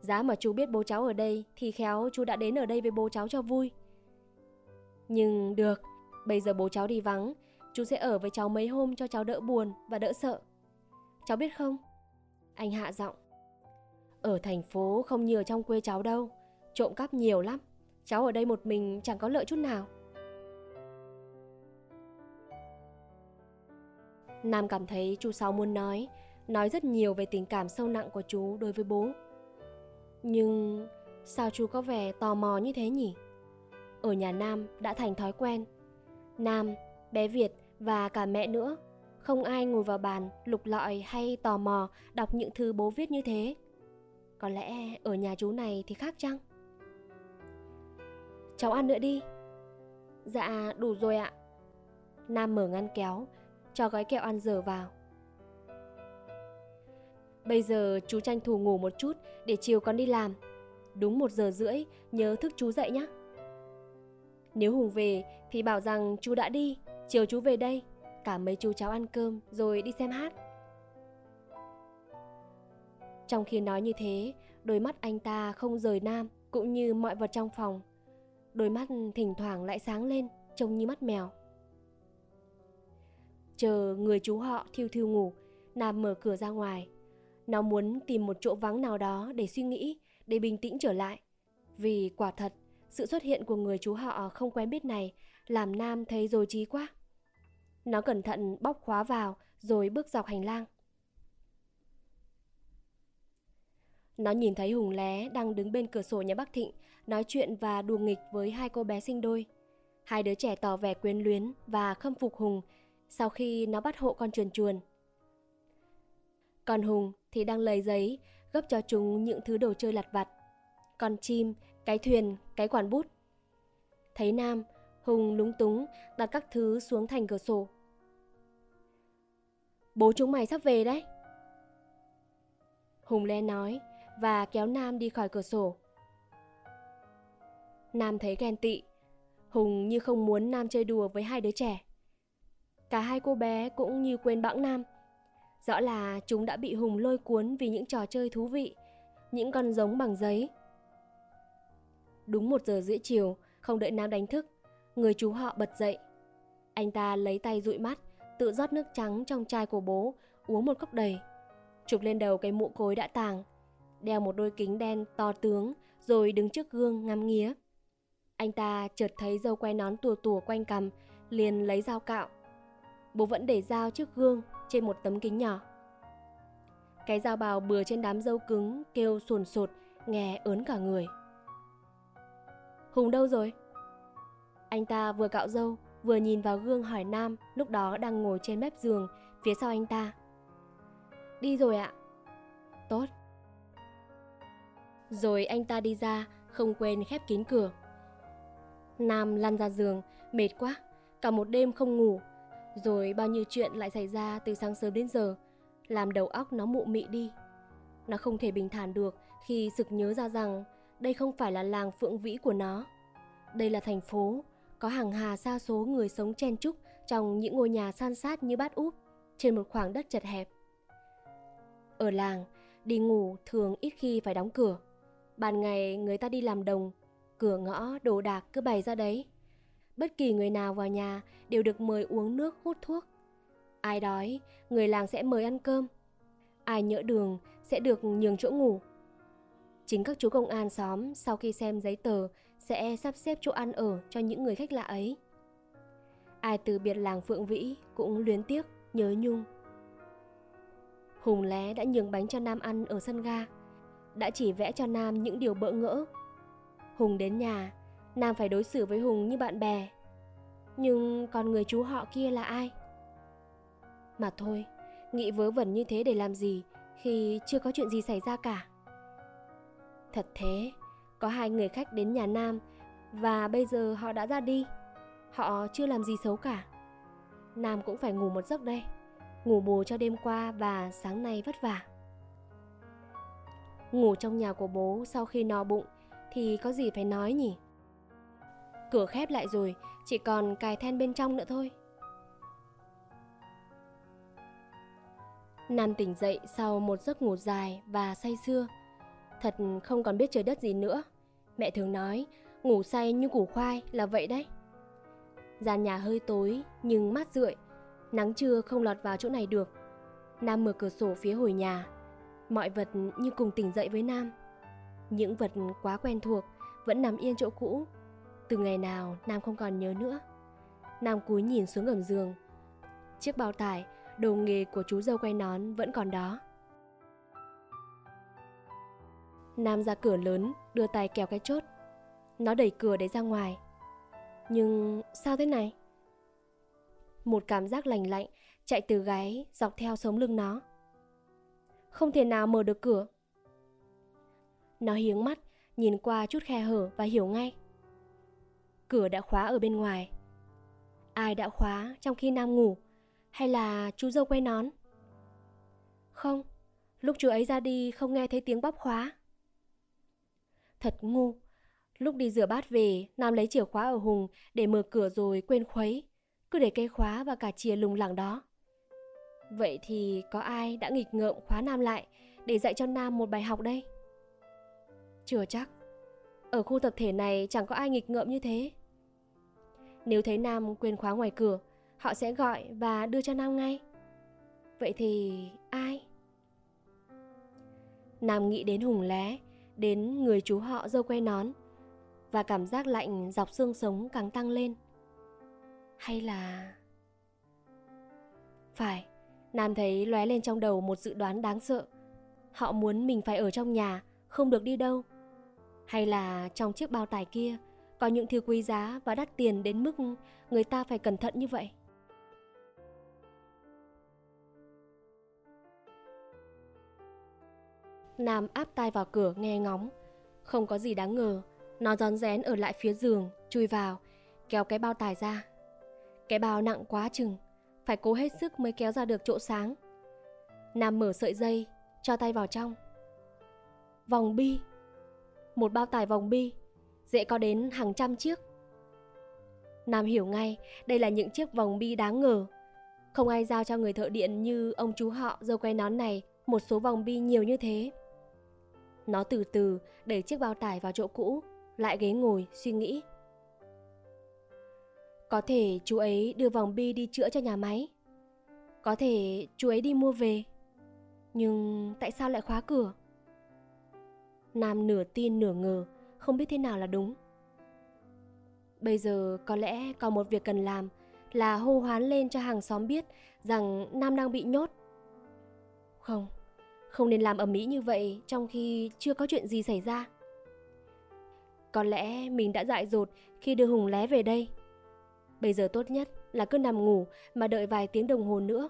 Giá mà chú biết bố cháu ở đây thì khéo chú đã đến ở đây với bố cháu cho vui. Nhưng được, bây giờ bố cháu đi vắng, chú sẽ ở với cháu mấy hôm cho cháu đỡ buồn và đỡ sợ. Cháu biết không? Anh hạ giọng. Ở thành phố không như ở trong quê cháu đâu, trộm cắp nhiều lắm. Cháu ở đây một mình chẳng có lợi chút nào. Nam cảm thấy chú Sáu muốn nói, nói rất nhiều về tình cảm sâu nặng của chú đối với bố. Nhưng sao chú có vẻ tò mò như thế nhỉ? Ở nhà Nam đã thành thói quen. Nam, bé Việt và cả mẹ nữa, không ai ngồi vào bàn lục lọi hay tò mò đọc những thứ bố viết như thế. Có lẽ ở nhà chú này thì khác chăng? Cháu ăn nữa đi. Dạ, đủ rồi ạ. Nam mở ngăn kéo, cho gói kẹo ăn dở vào. Bây giờ chú tranh thủ ngủ một chút để chiều con đi làm. Đúng một giờ rưỡi, nhớ thức chú dậy nhé. Nếu Hùng về thì bảo rằng chú đã đi, chiều chú về đây. Cả mấy chú cháu ăn cơm rồi đi xem hát. Trong khi nói như thế, đôi mắt anh ta không rời Nam cũng như mọi vật trong phòng. Đôi mắt thỉnh thoảng lại sáng lên, trông như mắt mèo. Chờ người chú họ thiêu thiêu ngủ, Nam mở cửa ra ngoài. Nó muốn tìm một chỗ vắng nào đó để suy nghĩ, để bình tĩnh trở lại. Vì quả thật, sự xuất hiện của người chú họ không quen biết này làm Nam thấy dối trí quá. Nó cẩn thận bóc khóa vào rồi bước dọc hành lang. Nó nhìn thấy Hùng Lé đang đứng bên cửa sổ nhà Bắc Thịnh, nói chuyện và đùa nghịch với hai cô bé sinh đôi. Hai đứa trẻ tỏ vẻ quyến luyến và khâm phục Hùng sau khi nó bắt hộ con chuồn chuồn. Còn Hùng thì đang lấy giấy, gấp cho chúng những thứ đồ chơi lặt vặt. Con chim, cái thuyền, cái quản bút. Thấy Nam, Hùng lúng túng đặt các thứ xuống thành cửa sổ. Bố chúng mày sắp về đấy. Hùng le nói và kéo Nam đi khỏi cửa sổ. Nam thấy ghen tị. Hùng như không muốn Nam chơi đùa với hai đứa trẻ. Cả hai cô bé cũng như quên bẵng Nam. Rõ là chúng đã bị Hùng lôi cuốn vì những trò chơi thú vị, những con giống bằng giấy. Đúng một giờ rưỡi chiều, không đợi Nam đánh thức, người chú họ bật dậy. Anh ta lấy tay dụi mắt, tự rót nước trắng trong chai của bố, uống một cốc đầy. Chụp lên đầu cái mũ cối đã tàng, đeo một đôi kính đen to tướng, rồi đứng trước gương ngắm nghía. Anh ta chợt thấy dâu quay nón tùa tùa quanh cằm, liền lấy dao cạo. Bố vẫn để dao trước gương trên một tấm kính nhỏ. Cái dao bào bừa trên đám dâu cứng kêu sồn sột, nghe ớn cả người. Hùng đâu rồi? Anh ta vừa cạo dâu, vừa nhìn vào gương hỏi Nam lúc đó đang ngồi trên mép giường phía sau anh ta. Đi rồi ạ. Tốt. Rồi anh ta đi ra, không quên khép kín cửa. Nam lăn ra giường, mệt quá, cả một đêm không ngủ. Rồi bao nhiêu chuyện lại xảy ra từ sáng sớm đến giờ, làm đầu óc nó mụ mị đi. Nó không thể bình thản được khi sực nhớ ra rằng đây không phải là làng phượng vĩ của nó. Đây là thành phố, có hàng hà xa số người sống chen chúc trong những ngôi nhà san sát như bát úp trên một khoảng đất chật hẹp. Ở làng, đi ngủ thường ít khi phải đóng cửa. Ban ngày người ta đi làm đồng, cửa ngõ đồ đạc cứ bày ra đấy. Bất kỳ người nào vào nhà đều được mời uống nước hút thuốc. Ai đói, người làng sẽ mời ăn cơm. Ai nhỡ đường sẽ được nhường chỗ ngủ. Chính các chú công an xóm sau khi xem giấy tờ sẽ sắp xếp chỗ ăn ở cho những người khách lạ ấy. Ai từ biệt làng Phượng Vĩ cũng luyến tiếc, nhớ nhung. Hùng lé đã nhường bánh cho Nam ăn ở sân ga, đã chỉ vẽ cho Nam những điều bỡ ngỡ. Hùng đến nhà, Nam phải đối xử với Hùng như bạn bè. Nhưng còn người chú họ kia là ai? Mà thôi, nghĩ vớ vẩn như thế để làm gì khi chưa có chuyện gì xảy ra cả. Thật thế, có hai người khách đến nhà Nam và bây giờ họ đã ra đi. Họ chưa làm gì xấu cả. Nam cũng phải ngủ một giấc đây. Ngủ bù cho đêm qua và sáng nay vất vả. Ngủ trong nhà của bố sau khi no bụng thì có gì phải nói nhỉ? Cửa khép lại rồi, chỉ còn cài then bên trong nữa thôi. Nam tỉnh dậy sau một giấc ngủ dài và say sưa. Thật không còn biết trời đất gì nữa. Mẹ thường nói, ngủ say như củ khoai là vậy đấy. Gian nhà hơi tối nhưng mát rượi, nắng trưa không lọt vào chỗ này được. Nam mở cửa sổ phía hồi nhà. Mọi vật như cùng tỉnh dậy với Nam. Những vật quá quen thuộc vẫn nằm yên chỗ cũ. Từ ngày nào Nam không còn nhớ nữa. Nam cúi nhìn xuống gầm giường. Chiếc bao tải, đồ nghề của chú dâu quay nón vẫn còn đó. Nam ra cửa lớn, đưa tay kéo cái chốt. Nó đẩy cửa để ra ngoài. Nhưng sao thế này? Một cảm giác lành lạnh chạy từ gáy dọc theo sống lưng nó. Không thể nào mở được cửa. Nó hiếng mắt, nhìn qua chút khe hở và hiểu ngay. Cửa đã khóa ở bên ngoài. Ai đã khóa trong khi Nam ngủ? Hay là chú dâu quay nón? Không, lúc chú ấy ra đi không nghe thấy tiếng bóp khóa. Thật ngu. Lúc đi rửa bát về, Nam lấy chìa khóa ở Hùng để mở cửa rồi quên khuấy. Cứ để cây khóa và cả chìa lùng lẳng đó. Vậy thì có ai đã nghịch ngợm khóa Nam lại để dạy cho Nam một bài học đây? Chưa chắc. Ở khu tập thể này chẳng có ai nghịch ngợm như thế. Nếu thấy Nam quên khóa ngoài cửa, họ sẽ gọi và đưa cho Nam ngay. Vậy thì ai? Nam nghĩ đến Hùng lé, đến người chú họ dâu que nón và cảm giác lạnh dọc xương sống càng tăng lên. Hay là... Phải, Nam thấy lóe lên trong đầu một dự đoán đáng sợ. Họ muốn mình phải ở trong nhà, không được đi đâu. Hay là trong chiếc bao tải kia có những thứ quý giá và đắt tiền đến mức người ta phải cẩn thận như vậy. Nam áp tai vào cửa nghe ngóng. Không có gì đáng ngờ, nó rón rén ở lại phía giường, chui vào, kéo cái bao tải ra. Cái bao nặng quá chừng, phải cố hết sức mới kéo ra được chỗ sáng. Nam mở sợi dây, cho tay vào trong. Vòng bi. Một bao tải vòng bi, dễ có đến hàng trăm chiếc. Nam hiểu ngay, đây là những chiếc vòng bi đáng ngờ. Không ai giao cho người thợ điện như ông chú họ dâu quay nón này một số vòng bi nhiều như thế. Nó từ từ đẩy chiếc bao tải vào chỗ cũ, lại ghế ngồi suy nghĩ. Có thể chú ấy đưa vòng bi đi chữa cho nhà máy. Có thể chú ấy đi mua về. Nhưng tại sao lại khóa cửa? Nam nửa tin nửa ngờ, không biết thế nào là đúng. Bây giờ có lẽ có một việc cần làm là hô hoán lên cho hàng xóm biết rằng Nam đang bị nhốt. Không, không nên làm ầm ĩ như vậy trong khi chưa có chuyện gì xảy ra. Có lẽ mình đã dại dột khi đưa Hùng lé về đây. Bây giờ tốt nhất là cứ nằm ngủ mà đợi vài tiếng đồng hồ nữa.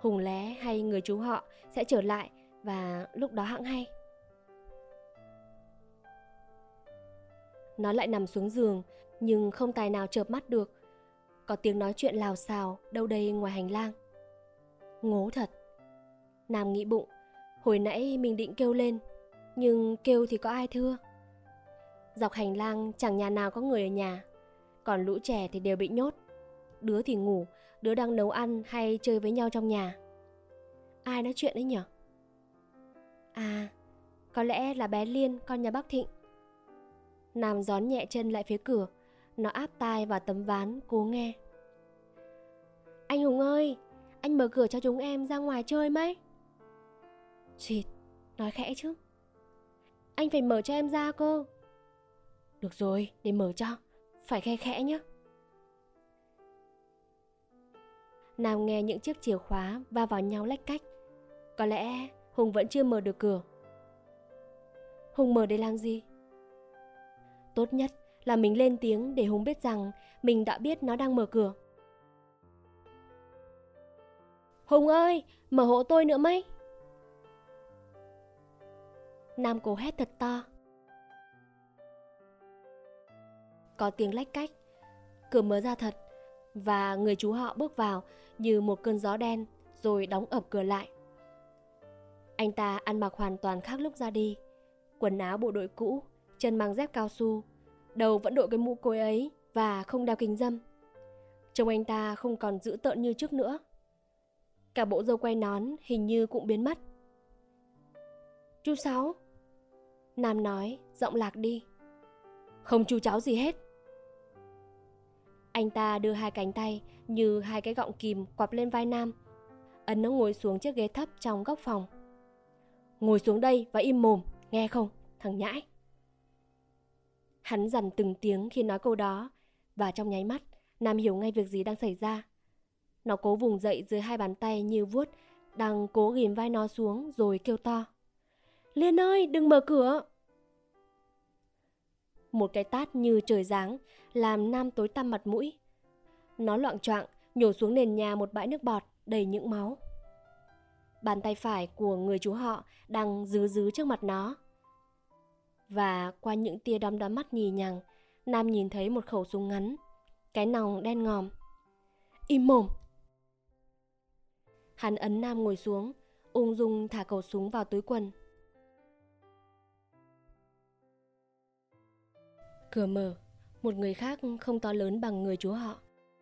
Hùng lé hay người chú họ sẽ trở lại và lúc đó hãng hay. Nó lại nằm xuống giường nhưng không tài nào chợp mắt được. Có tiếng nói chuyện lào xào đâu đây ngoài hành lang. Ngố thật. Nam nghĩ bụng, hồi nãy mình định kêu lên, nhưng kêu thì có ai thưa. Dọc hành lang chẳng nhà nào có người ở nhà, còn lũ trẻ thì đều bị nhốt. Đứa thì ngủ, đứa đang nấu ăn hay chơi với nhau trong nhà. Ai nói chuyện đấy nhở? À, có lẽ là bé Liên, con nhà bác Thịnh. Nam gión nhẹ chân lại phía cửa, nó áp tai vào tấm ván cố nghe. Anh Hùng ơi, anh mở cửa cho chúng em ra ngoài chơi mấy. Xịt, nói khẽ chứ. Anh phải mở cho em ra cô. Được rồi, để mở cho, phải khe khẽ nhé. Nam nghe những chiếc chìa khóa va vào nhau lách cách. Có lẽ Hùng vẫn chưa mở được cửa. Hùng mở để làm gì? Tốt nhất là mình lên tiếng để Hùng biết rằng mình đã biết nó đang mở cửa. Hùng ơi, mở hộ tôi nữa mấy. Nam cố hét thật to. Có tiếng lách cách, cửa mở ra thật và người chú họ bước vào như một cơn gió đen rồi đóng ập cửa lại. Anh ta ăn mặc hoàn toàn khác lúc ra đi, quần áo bộ đội cũ, chân mang dép cao su, đầu vẫn đội cái mũ cối ấy và không đeo kính dâm. Trông anh ta không còn dữ tợn như trước nữa. Cả bộ dâu quay nón hình như cũng biến mất. Chú Sáu Nam nói, giọng lạc đi. Không chú cháu gì hết. Anh ta đưa hai cánh tay như hai cái gọng kìm quặp lên vai Nam. Ấn nó ngồi xuống chiếc ghế thấp trong góc phòng. Ngồi xuống đây và im mồm, nghe không, thằng nhãi. Hắn dằn từng tiếng khi nói câu đó, và trong nháy mắt, Nam hiểu ngay việc gì đang xảy ra. Nó cố vùng dậy dưới hai bàn tay như vuốt, đang cố ghim vai nó xuống rồi kêu to. Liên ơi, đừng mở cửa! Một cái tát như trời giáng, làm Nam tối tăm mặt mũi. Nó loạn choạng nhổ xuống nền nhà một bãi nước bọt đầy những máu. Bàn tay phải của người chú họ đang dứ dứ trước mặt nó. Và qua những tia đom đóm mắt nhì nhằng, Nam nhìn thấy một khẩu súng ngắn, cái nòng đen ngòm. Im mồm! Hắn ấn Nam ngồi xuống, ung dung thả khẩu súng vào túi quần. Cửa mở, một người khác không to lớn bằng người chú họ.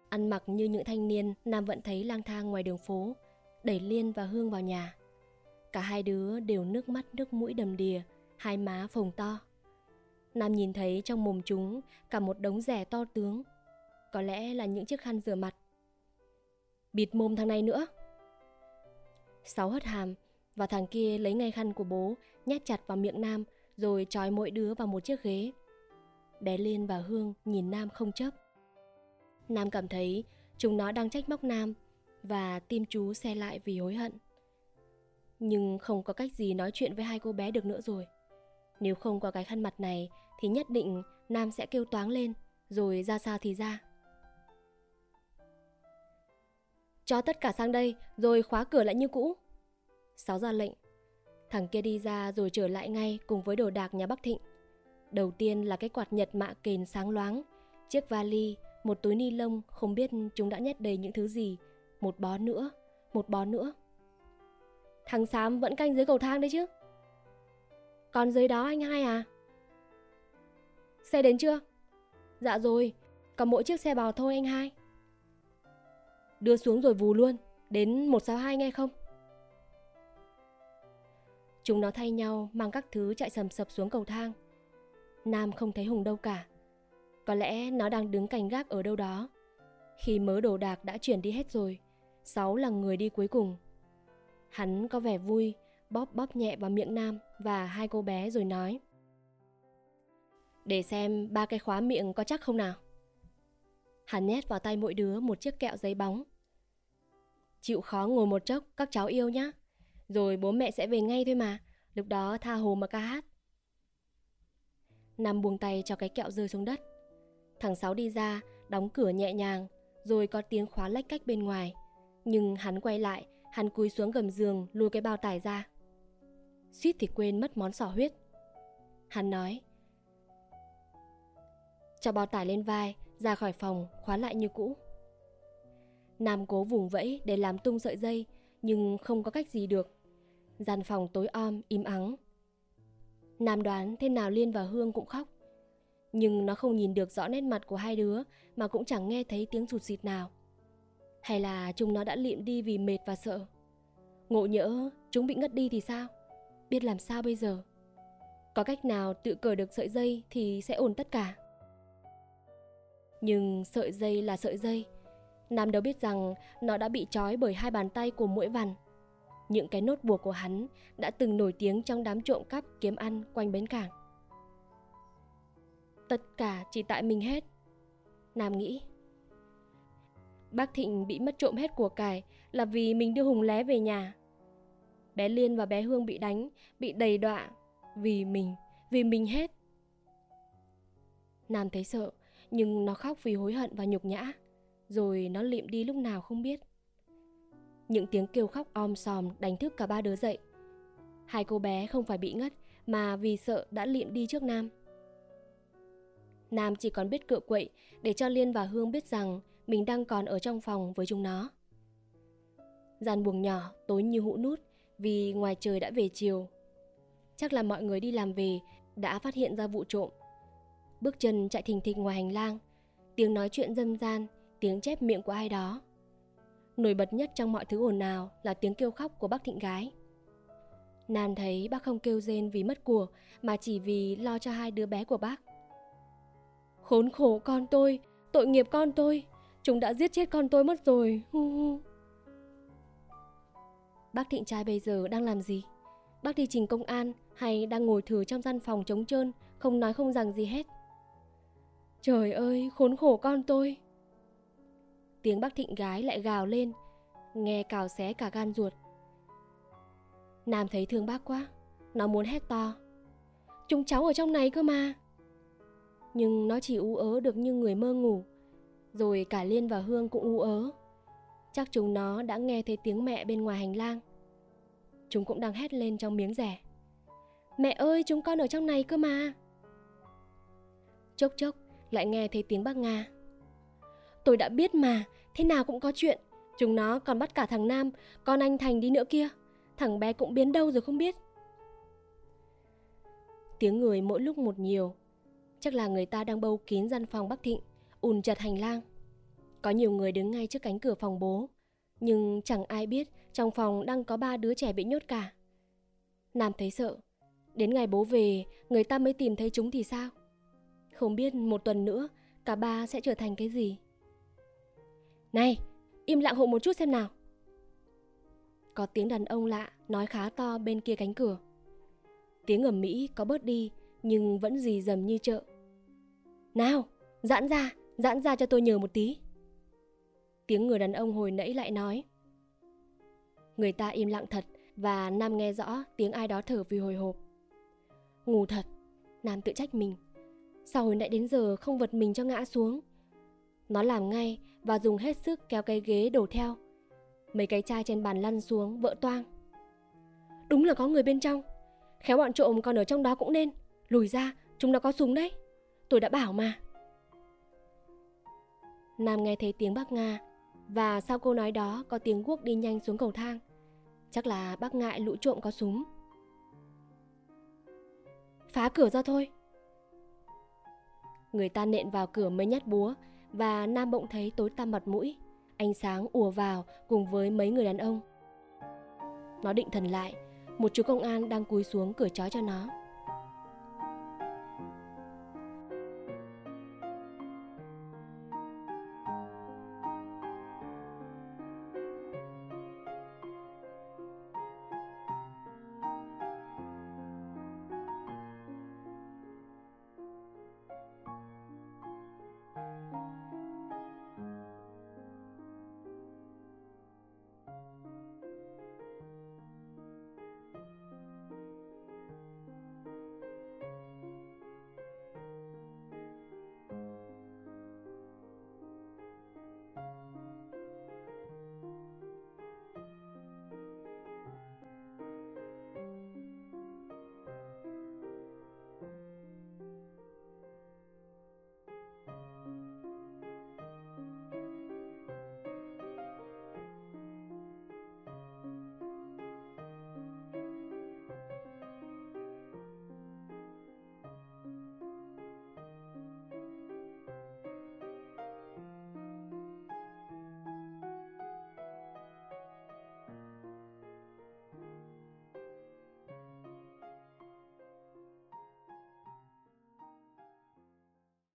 Ăn mặc như những thanh niên Nam vẫn thấy lang thang ngoài đường phố, đẩy Liên và Hương vào nhà. Cả hai đứa đều nước mắt nước mũi đầm đìa, hai má phồng to. Nam nhìn thấy trong mồm chúng cả một đống rẻ to tướng. Có lẽ là những chiếc khăn rửa mặt. Bịt mồm thằng này nữa. Sáu hất hàm và thằng kia lấy ngay khăn của bố, nhét chặt vào miệng Nam, rồi trói mỗi đứa vào một chiếc ghế. Bé Liên và Hương nhìn Nam không chấp. Nam cảm thấy chúng nó đang trách móc Nam và tim chú xe lại vì hối hận. Nhưng không có cách gì nói chuyện với hai cô bé được nữa rồi. Nếu không có cái khăn mặt này thì nhất định Nam sẽ kêu toáng lên rồi ra sao thì ra. Cho tất cả sang đây rồi khóa cửa lại như cũ. Sáu ra lệnh. Thằng kia đi ra rồi trở lại ngay cùng với đồ đạc nhà Bắc Thịnh. Đầu tiên là cái quạt nhật mạ kền sáng loáng, chiếc vali, một túi ni lông không biết chúng đã nhét đầy những thứ gì, một bó nữa, một bó nữa. Thằng Sám vẫn canh dưới cầu thang đấy chứ? Còn dưới đó anh hai à? Xe đến chưa? Dạ rồi, còn mỗi chiếc xe bò thôi anh hai. Đưa xuống rồi vù luôn, đến 162 nghe không? Chúng nó thay nhau mang các thứ chạy sầm sập xuống cầu thang. Nam không thấy Hùng đâu cả. Có lẽ nó đang đứng canh gác ở đâu đó. Khi mớ đồ đạc đã chuyển đi hết rồi, Sáu là người đi cuối cùng. Hắn có vẻ vui, bóp bóp nhẹ vào miệng Nam và hai cô bé rồi nói. Để xem ba cái khóa miệng có chắc không nào. Hắn nhét vào tay mỗi đứa một chiếc kẹo giấy bóng. Chịu khó ngồi một chốc các cháu yêu nhá. Rồi bố mẹ sẽ về ngay thôi mà, lúc đó tha hồ mà ca hát. Nam buông tay cho cái kẹo rơi xuống đất. Thằng Sáu đi ra, đóng cửa nhẹ nhàng, rồi có tiếng khóa lách cách bên ngoài. Nhưng hắn quay lại, hắn cúi xuống gầm giường lùi cái bao tải ra. Suýt thì quên mất món sò huyết. Hắn nói, cho bao tải lên vai, ra khỏi phòng, khóa lại như cũ. Nam cố vùng vẫy để làm tung sợi dây, nhưng không có cách gì được. Gian phòng tối om, im ắng. Nam đoán thế nào Liên và Hương cũng khóc. Nhưng nó không nhìn được rõ nét mặt của hai đứa mà cũng chẳng nghe thấy tiếng rụt xịt nào. Hay là chúng nó đã liệm đi vì mệt và sợ. Ngộ nhỡ chúng bị ngất đi thì sao? Biết làm sao bây giờ? Có cách nào tự cởi được sợi dây thì sẽ ổn tất cả. Nhưng sợi dây là sợi dây. Nam đâu biết rằng nó đã bị trói bởi hai bàn tay của mũi vằn. Những cái nốt buộc của hắn đã từng nổi tiếng trong đám trộm cắp kiếm ăn quanh bến cảng. Tất cả chỉ tại mình hết. Nam nghĩ. Bác Thịnh bị mất trộm hết của cải là vì mình đưa Hùng lé về nhà. Bé Liên và bé Hương bị đánh, bị đầy đọa vì mình, vì mình hết. Nam thấy sợ, nhưng nó khóc vì hối hận và nhục nhã rồi nó liệm đi lúc nào không biết. Những tiếng kêu khóc om sòm đánh thức cả ba đứa dậy. Hai cô bé không phải bị ngất mà vì sợ đã liệm đi trước nam. Nam chỉ còn biết cựa quậy để cho liên và hương biết rằng mình đang còn ở trong phòng với chúng nó. Gian buồng nhỏ tối như hũ nút vì ngoài trời đã về chiều chắc là mọi người đi làm về đã phát hiện ra vụ trộm bước chân chạy thình thịch ngoài hành lang, tiếng nói chuyện dâm gian, tiếng chép miệng của ai đó. Nổi bật nhất trong mọi thứ ồn ào là tiếng kêu khóc của bác thịnh gái. nam thấy bác không kêu rên vì mất của mà chỉ vì lo cho hai đứa bé của bác. Khốn khổ con tôi, tội nghiệp con tôi, chúng đã giết chết con tôi mất rồi. Bác Thịnh trai bây giờ đang làm gì? Bác đi trình công an hay đang ngồi thử trong gian phòng trống trơn, không nói không rằng gì hết? Trời ơi, khốn khổ con tôi. Tiếng bác thịnh gái lại gào lên, nghe cào xé cả gan ruột. Nam thấy thương bác quá, nó muốn hét to. Chúng cháu ở trong này cơ mà. Nhưng nó chỉ u ớ được như người mơ ngủ. Rồi cả Liên và Hương cũng u ớ. Chắc chúng nó đã nghe thấy tiếng mẹ bên ngoài hành lang. Chúng cũng đang hét lên trong miếng rẻ. Mẹ ơi, chúng con ở trong này cơ mà. Chốc chốc, lại nghe thấy tiếng bác Nga. Tôi đã biết mà, thế nào cũng có chuyện. Chúng nó còn bắt cả thằng Nam, con anh Thành đi nữa kia. Thằng bé cũng biến đâu rồi không biết. Tiếng người mỗi lúc một nhiều. Chắc là người ta đang bâu kín gian phòng Bắc Thịnh, ùn chật hành lang. Có nhiều người đứng ngay trước cánh cửa phòng bố, nhưng chẳng ai biết trong phòng đang có ba đứa trẻ bị nhốt cả. Nam thấy sợ. Đến ngày bố về, người ta mới tìm thấy chúng thì sao? Không biết một tuần nữa cả ba sẽ trở thành cái gì. Này, im lặng hộ một chút xem nào. Có tiếng đàn ông lạ nói khá to bên kia cánh cửa. Tiếng ầm mỹ có bớt đi nhưng vẫn dì dầm như chợ. Nào, giãn ra, giãn ra cho tôi nhờ một tí. Tiếng người đàn ông hồi nãy lại nói. Người ta im lặng thật và Nam nghe rõ tiếng ai đó thở vì hồi hộp. Ngủ thật, Nam tự trách mình. Sao hồi nãy đến giờ không vật mình cho ngã xuống? Nó làm ngay và dùng hết sức kéo cái ghế đổ theo. Mấy cái chai trên bàn lăn xuống vỡ toang. Đúng là có người bên trong. Khéo bọn trộm còn ở trong đó cũng nên. Lùi ra chúng nó có súng đấy. Tôi đã bảo mà. Nam nghe thấy tiếng bác Nga và sau câu nói đó có tiếng guốc đi nhanh xuống cầu thang Chắc là bác ngại lũ trộm có súng Phá cửa ra thôi Người ta nện vào cửa mấy nhát búa và Nam bỗng thấy tối tăm mặt mũi. Ánh sáng ùa vào cùng với mấy người đàn ông. Nó định thần lại, một chú công an đang cúi xuống cửa chói cho nó.